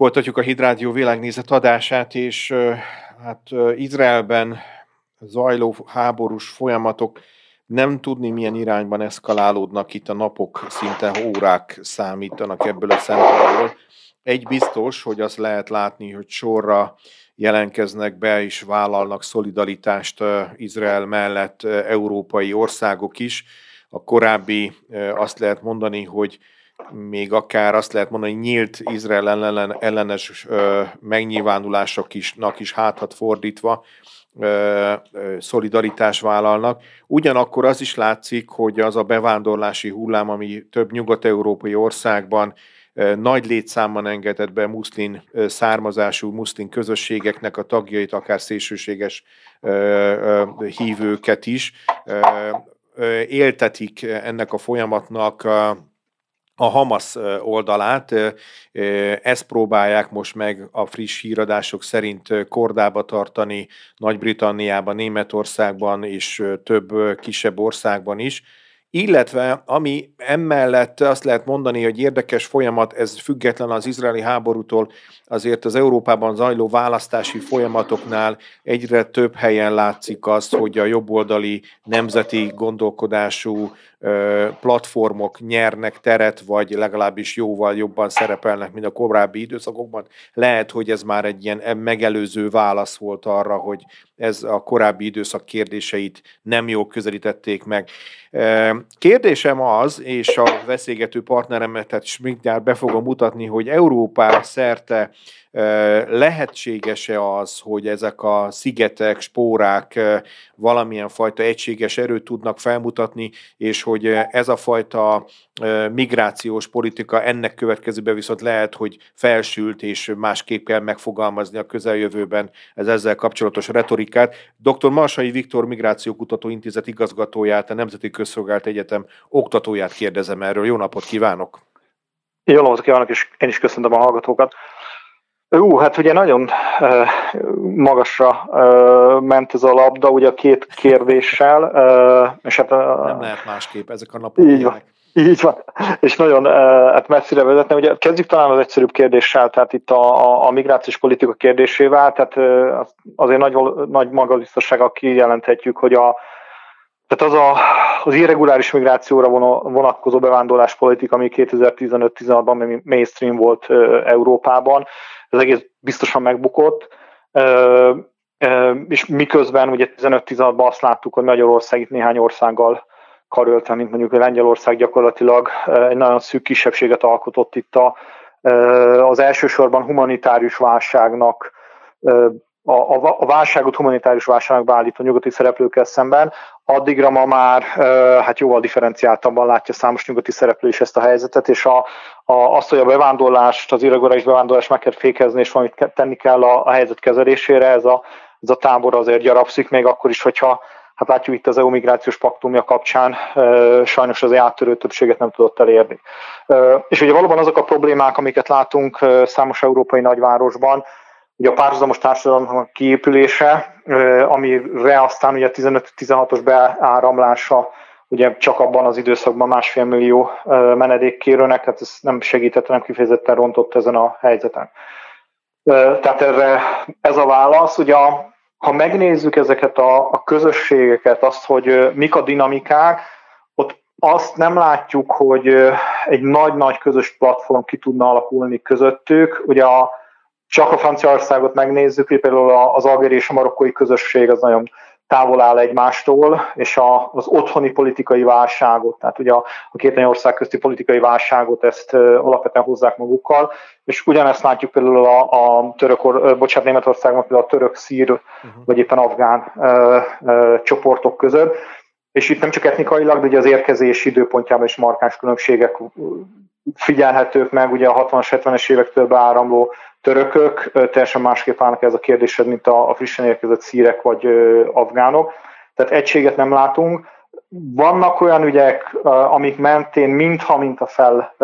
Folytatjuk a Hidrádió világnézet adását, és hát Izraelben zajló háborús folyamatok nem tudni, milyen irányban eszkalálódnak itt a napok, szinte órák számítanak ebből a szempontból. Egy biztos, hogy azt lehet látni, hogy sorra jelenkeznek be és vállalnak szolidaritást Izrael mellett európai országok is. A korábbi azt lehet mondani, hogy még akár azt lehet mondani, hogy nyílt Izrael ellen, ellenes ö, megnyilvánulásoknak is hátat fordítva ö, ö, szolidaritás vállalnak. Ugyanakkor az is látszik, hogy az a bevándorlási hullám, ami több nyugat-európai országban nagy létszámban engedett be muszlin származású muszlin közösségeknek a tagjait, akár szélsőséges hívőket is, éltetik ennek a folyamatnak a Hamas oldalát. Ezt próbálják most meg a friss híradások szerint kordába tartani Nagy-Britanniában, Németországban és több kisebb országban is illetve ami emellett azt lehet mondani, hogy érdekes folyamat, ez független az izraeli háborútól, azért az Európában zajló választási folyamatoknál egyre több helyen látszik az, hogy a jobboldali nemzeti gondolkodású platformok nyernek teret, vagy legalábbis jóval jobban szerepelnek, mint a korábbi időszakokban. Lehet, hogy ez már egy ilyen megelőző válasz volt arra, hogy ez a korábbi időszak kérdéseit nem jól közelítették meg. Kérdésem az, és a veszélygető partneremet, mindjárt be fogom mutatni, hogy Európára szerte lehetséges-e az, hogy ezek a szigetek, spórák valamilyen fajta egységes erőt tudnak felmutatni, és hogy ez a fajta migrációs politika ennek következőben viszont lehet, hogy felsült, és másképp kell megfogalmazni a közeljövőben ez ezzel kapcsolatos retorikát. Dr. Marsai Viktor Migrációkutató Intézet igazgatóját, a Nemzeti Közszolgált Egyetem oktatóját kérdezem erről. Jó napot kívánok! Jó napot kívánok, és én is köszöntöm a hallgatókat. Ú, hát ugye nagyon uh, magasra uh, ment ez a labda, ugye a két kérdéssel. Uh, és hát, uh, Nem lehet másképp, ezek a napok így van, így van, és nagyon uh, hát messzire vezetne. Ugye kezdjük talán az egyszerűbb kérdéssel, tehát itt a, a, a migrációs politika kérdésével, tehát uh, azért nagy, nagy magabiztossággal kijelenthetjük, hogy a, tehát az a, az irreguláris migrációra vonatkozó bevándorláspolitika, ami 2015-16-ban mainstream volt Európában, ez egész biztosan megbukott, és miközben ugye 15-16-ban azt láttuk, hogy Magyarország itt néhány országgal karöltve, mint mondjuk Lengyelország gyakorlatilag egy nagyon szűk kisebbséget alkotott itt a, az elsősorban humanitárius válságnak a, a, a válságot humanitárius válságnak beállító nyugati szereplőkkel szemben, addigra ma már hát jóval differenciáltabban látja számos nyugati szereplő is ezt a helyzetet, és a, a, azt, hogy a bevándorlást, az irreguláris bevándorlást meg kell fékezni, és valamit tenni kell a, a helyzet kezelésére, ez a, ez a tábor azért gyarapszik, még akkor is, hogyha hát látjuk itt az EU migrációs paktumja kapcsán, sajnos az áttörő többséget nem tudott elérni. És ugye valóban azok a problémák, amiket látunk számos európai nagyvárosban, ugye a párhuzamos társadalomnak kiépülése, amire aztán ugye a 15-16-os beáramlása ugye csak abban az időszakban másfél millió menedékkérőnek, tehát ez nem segített, nem kifejezetten rontott ezen a helyzeten. Tehát erre ez a válasz, ugye ha megnézzük ezeket a, a közösségeket, azt, hogy mik a dinamikák, ott azt nem látjuk, hogy egy nagy-nagy közös platform ki tudna alakulni közöttük. Ugye a, csak a Franciaországot megnézzük, például az algéri és a marokkói közösség az nagyon távol áll egymástól, és a, az otthoni politikai válságot, tehát ugye a, a két ország közti politikai válságot ezt alapvetően hozzák magukkal, és ugyanezt látjuk például a, a török, bocsánat, Németországban például a török, szír, uh-huh. vagy éppen afgán uh, uh, csoportok között, és itt nem csak etnikailag, de ugye az érkezési időpontjában is markáns különbségek figyelhetők meg, ugye a 60-70-es évektől beáramló törökök teljesen másképp állnak ez a kérdésed, mint a, a frissen érkezett szírek vagy afgánok. Tehát egységet nem látunk. Vannak olyan ügyek, amik mentén mintha mint a fel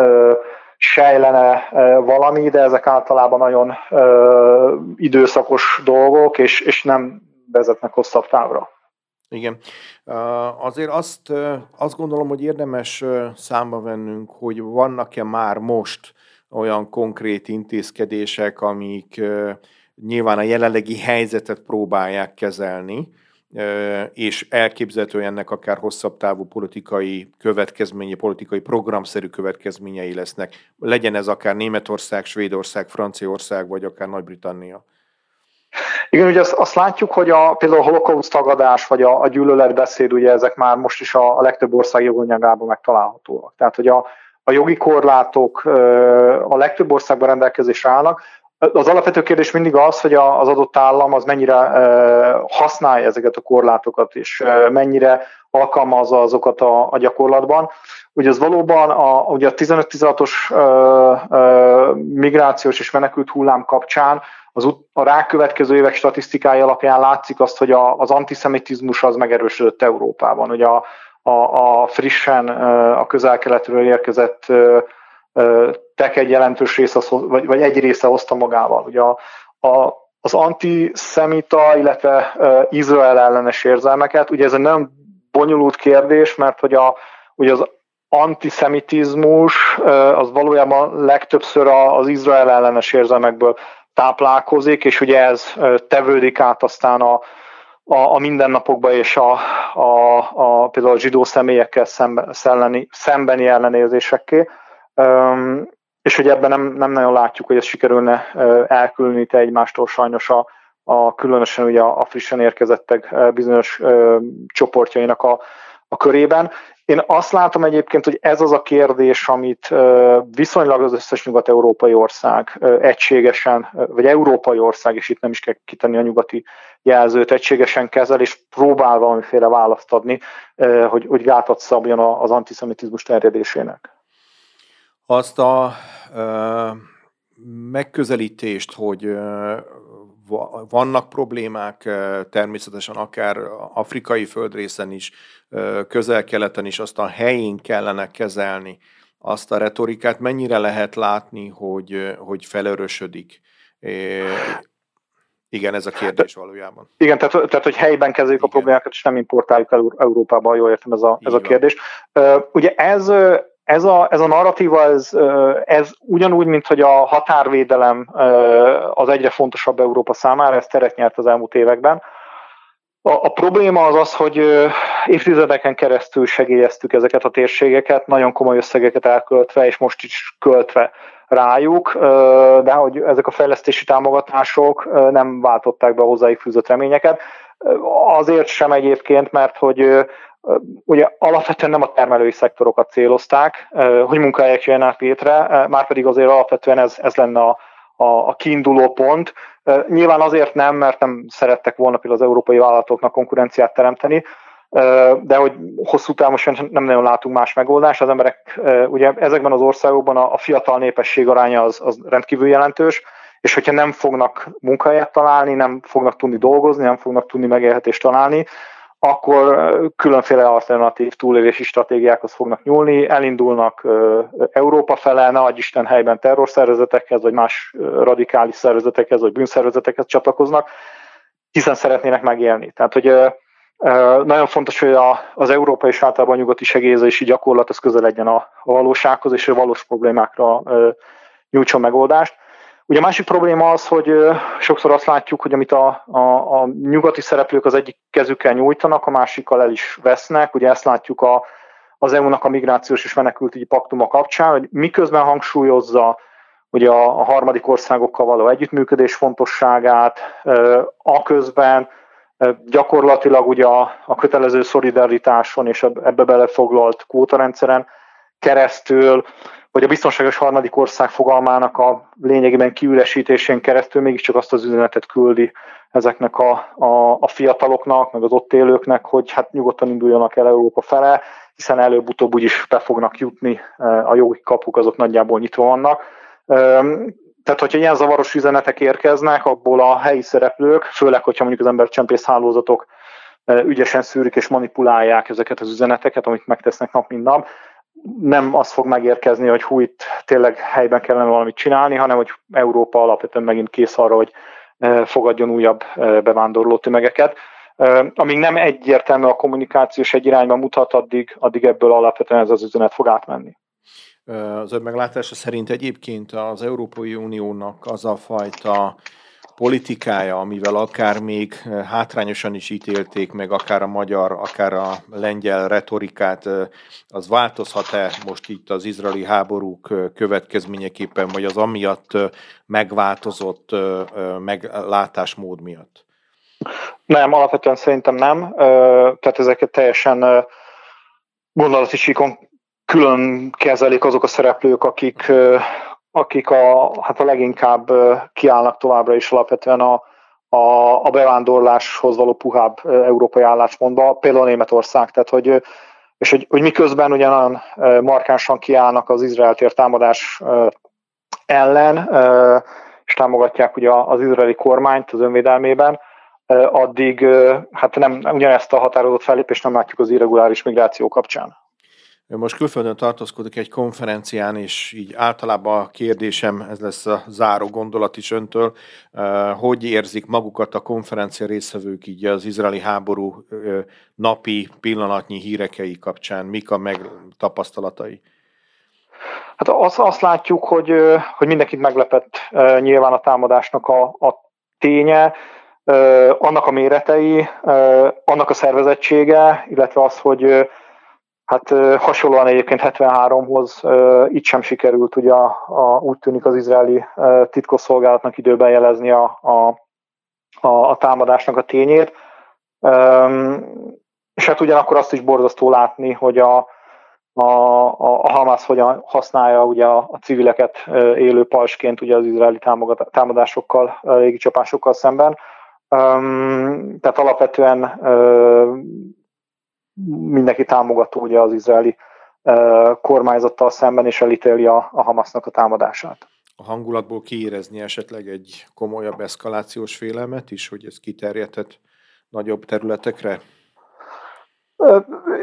sejlene valami, de ezek általában nagyon időszakos dolgok, és, és nem vezetnek hosszabb távra. Igen. Azért azt, azt gondolom, hogy érdemes számba vennünk, hogy vannak-e már most olyan konkrét intézkedések, amik nyilván a jelenlegi helyzetet próbálják kezelni, és elképzelhető ennek akár hosszabb távú politikai következménye, politikai programszerű következményei lesznek. Legyen ez akár Németország, Svédország, Franciaország, vagy akár Nagy-Britannia. Igen, ugye azt, azt látjuk, hogy a, például a holokauszt tagadás, vagy a, a gyűlöletbeszéd, ugye ezek már most is a, a legtöbb ország joganyagában megtalálhatóak. Tehát, hogy a, a jogi korlátok a legtöbb országban rendelkezésre állnak, az alapvető kérdés mindig az, hogy az adott állam az mennyire használja ezeket a korlátokat, és mennyire alkalmazza azokat a, a gyakorlatban. Ugye az valóban a, ugye a 15-16-os migrációs és menekült hullám kapcsán az, a rákövetkező évek statisztikája alapján látszik azt, hogy a, az antiszemitizmus az megerősödött Európában. Ugye a, a, a frissen a közel-keletről érkezett tek egy jelentős része, vagy, vagy egy része hozta magával. Ugye a, a, az antiszemita, illetve Izrael ellenes érzelmeket, ugye ez egy nagyon bonyolult kérdés, mert hogy a, ugye az antiszemitizmus az valójában legtöbbször az Izrael ellenes érzelmekből táplálkozik, és ugye ez tevődik át aztán a, a, a mindennapokba és a, a, a, például a zsidó személyekkel szembe, szelleni, szembeni ellenérzésekké. Um, és hogy ebben nem, nem nagyon látjuk, hogy ez sikerülne elkülöníteni egymástól sajnos a, a különösen ugye a frissen érkezettek bizonyos ö, csoportjainak a, a körében. Én azt látom egyébként, hogy ez az a kérdés, amit viszonylag az összes nyugat-európai ország egységesen, vagy európai ország, és itt nem is kell kitenni a nyugati jelzőt, egységesen kezel, és próbál valamiféle választ adni, hogy, hogy gátat szabjon az antiszemitizmus terjedésének. Azt a ö, megközelítést, hogy vannak problémák természetesen akár afrikai földrészen is, közel-keleten is, azt a helyén kellene kezelni, azt a retorikát mennyire lehet látni, hogy, hogy felörösödik? Igen, ez a kérdés valójában. Igen, tehát, tehát hogy helyben kezeljük Igen. a problémákat, és nem importáljuk el Európába, jól értem ez a, ez a kérdés. Ugye ez ez a, ez a narratíva, ez, ez ugyanúgy, mint hogy a határvédelem az egyre fontosabb Európa számára, ez teret nyert az elmúlt években. A, a probléma az az, hogy évtizedeken keresztül segélyeztük ezeket a térségeket, nagyon komoly összegeket elköltve, és most is költve rájuk, de hogy ezek a fejlesztési támogatások nem váltották be hozzájuk fűzött reményeket. Azért sem egyébként, mert hogy ugye alapvetően nem a termelői szektorokat célozták, hogy munkahelyek jöjjenek létre, már pedig azért alapvetően ez, ez lenne a, a, a kiinduló pont. Nyilván azért nem, mert nem szerettek volna például az európai vállalatoknak konkurenciát teremteni, de hogy hosszú távon nem nagyon látunk más megoldást. Az emberek, ugye ezekben az országokban a, a fiatal népesség aránya az, az rendkívül jelentős, és hogyha nem fognak munkahelyet találni, nem fognak tudni dolgozni, nem fognak tudni megélhetést találni, akkor különféle alternatív túlélési stratégiákhoz fognak nyúlni, elindulnak Európa fele, ne adj Isten helyben terrorszervezetekhez, vagy más radikális szervezetekhez, vagy bűnszervezetekhez csatlakoznak, hiszen szeretnének megélni. Tehát, hogy nagyon fontos, hogy az európai és általában a nyugati segélyezési gyakorlat az közel legyen a valósághoz, és a valós problémákra nyújtson megoldást. Ugye a másik probléma az, hogy sokszor azt látjuk, hogy amit a, a, a nyugati szereplők az egyik kezükkel nyújtanak, a másikkal el is vesznek. Ugye ezt látjuk a, az EU-nak a migrációs és menekültügyi paktuma kapcsán, hogy miközben hangsúlyozza ugye a, a harmadik országokkal való együttműködés fontosságát, a közben gyakorlatilag ugye a, a kötelező szolidaritáson és ebbe belefoglalt kvótarendszeren keresztül hogy a biztonságos harmadik ország fogalmának a lényegében kiüresítésén keresztül mégiscsak azt az üzenetet küldi ezeknek a, a, a fiataloknak, meg az ott élőknek, hogy hát nyugodtan induljanak el Európa fele, hiszen előbb-utóbb úgyis be fognak jutni, a jogi kapuk azok nagyjából nyitva vannak. Tehát, hogyha ilyen zavaros üzenetek érkeznek, abból a helyi szereplők, főleg, hogyha mondjuk az embercsempész hálózatok ügyesen szűrik és manipulálják ezeket az üzeneteket, amit megtesznek nap, mint nap, nem az fog megérkezni, hogy hú, itt tényleg helyben kellene valamit csinálni, hanem hogy Európa alapvetően megint kész arra, hogy e, fogadjon újabb e, bevándorló tömegeket. E, amíg nem egyértelmű a kommunikáció és egy irányba mutat, addig, addig ebből alapvetően ez az üzenet fog átmenni. Az ön meglátása szerint egyébként az Európai Uniónak az a fajta politikája, amivel akár még hátrányosan is ítélték meg, akár a magyar, akár a lengyel retorikát, az változhat-e most itt az izraeli háborúk következményeképpen, vagy az amiatt megváltozott meglátásmód miatt? Nem, alapvetően szerintem nem. Tehát ezeket teljesen gondolati síkon külön kezelik azok a szereplők, akik, akik a, hát a leginkább kiállnak továbbra is alapvetően a, a, a bevándorláshoz való puhább európai álláspontba, például Németország, tehát hogy és hogy, hogy miközben ugye nagyon markánsan kiállnak az Izrael tér támadás ellen, és támogatják ugye az izraeli kormányt az önvédelmében, addig hát nem ugyanezt a határozott fellépést nem látjuk az irreguláris migráció kapcsán. Most külföldön tartózkodik egy konferencián, és így általában a kérdésem, ez lesz a záró gondolat is öntől, hogy érzik magukat a konferencia részvevők így az izraeli háború napi pillanatnyi hírekei kapcsán, mik a meg tapasztalatai? Hát azt, azt látjuk, hogy, hogy mindenkit meglepett nyilván a támadásnak a, a ténye, annak a méretei, annak a szervezettsége, illetve az, hogy Hát hasonlóan egyébként 73-hoz itt sem sikerült, ugye a, a, úgy tűnik az izraeli titkosszolgálatnak időben jelezni a, a, a, a támadásnak a tényét. És hát ugyanakkor azt is borzasztó látni, hogy a, a, a Hamas hogyan használja ugye a, a civileket élő pajsként ugye az izraeli támadásokkal, légicsapásokkal szemben. Tehát alapvetően mindenki támogató ugye az izraeli kormányzattal szemben, és elítéli a, a Hamasnak a támadását. A hangulatból kiérezni esetleg egy komolyabb eszkalációs félelmet is, hogy ez kiterjedhet nagyobb területekre?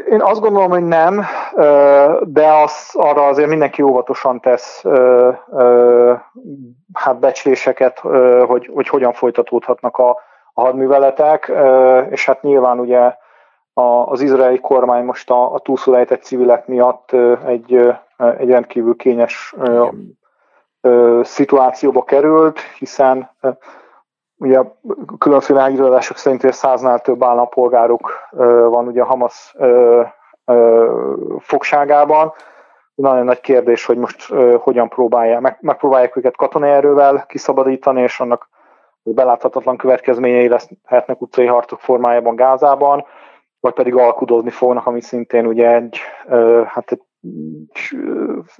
Én azt gondolom, hogy nem, de az, arra azért mindenki óvatosan tesz hát becsléseket, hogy, hogy hogyan folytatódhatnak a, a hadműveletek, és hát nyilván ugye az izraeli kormány most a, a túlszulejtett civilek miatt egy, egy rendkívül kényes szituációba került, hiszen ugye különféle elhíradások szerint száznál több állampolgáruk van ugye a Hamas fogságában. Nagyon nagy kérdés, hogy most hogyan próbálják, meg, megpróbálják őket katonai erővel kiszabadítani, és annak beláthatatlan következményei lehetnek utcai harcok formájában Gázában, vagy pedig alkudozni fognak, ami szintén ugye egy, hát egy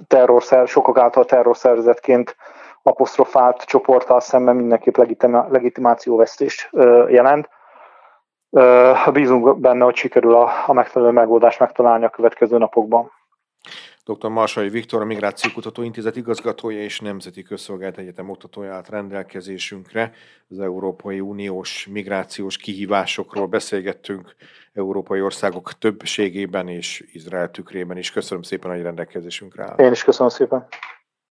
terrorszer, sokak által terrorszervezetként apostrofált csoporttal szemben mindenképp legitima, legitimációvesztést jelent. Bízunk benne, hogy sikerül a, a megfelelő megoldást megtalálni a következő napokban. Dr. Marsai Viktor, a Migrációkutató Intézet igazgatója és Nemzeti Közszolgált Egyetem oktatója állt rendelkezésünkre. Az Európai Uniós migrációs kihívásokról beszélgettünk európai országok többségében és Izrael tükrében is. Köszönöm szépen, hogy rendelkezésünkre áll. Én is köszönöm szépen.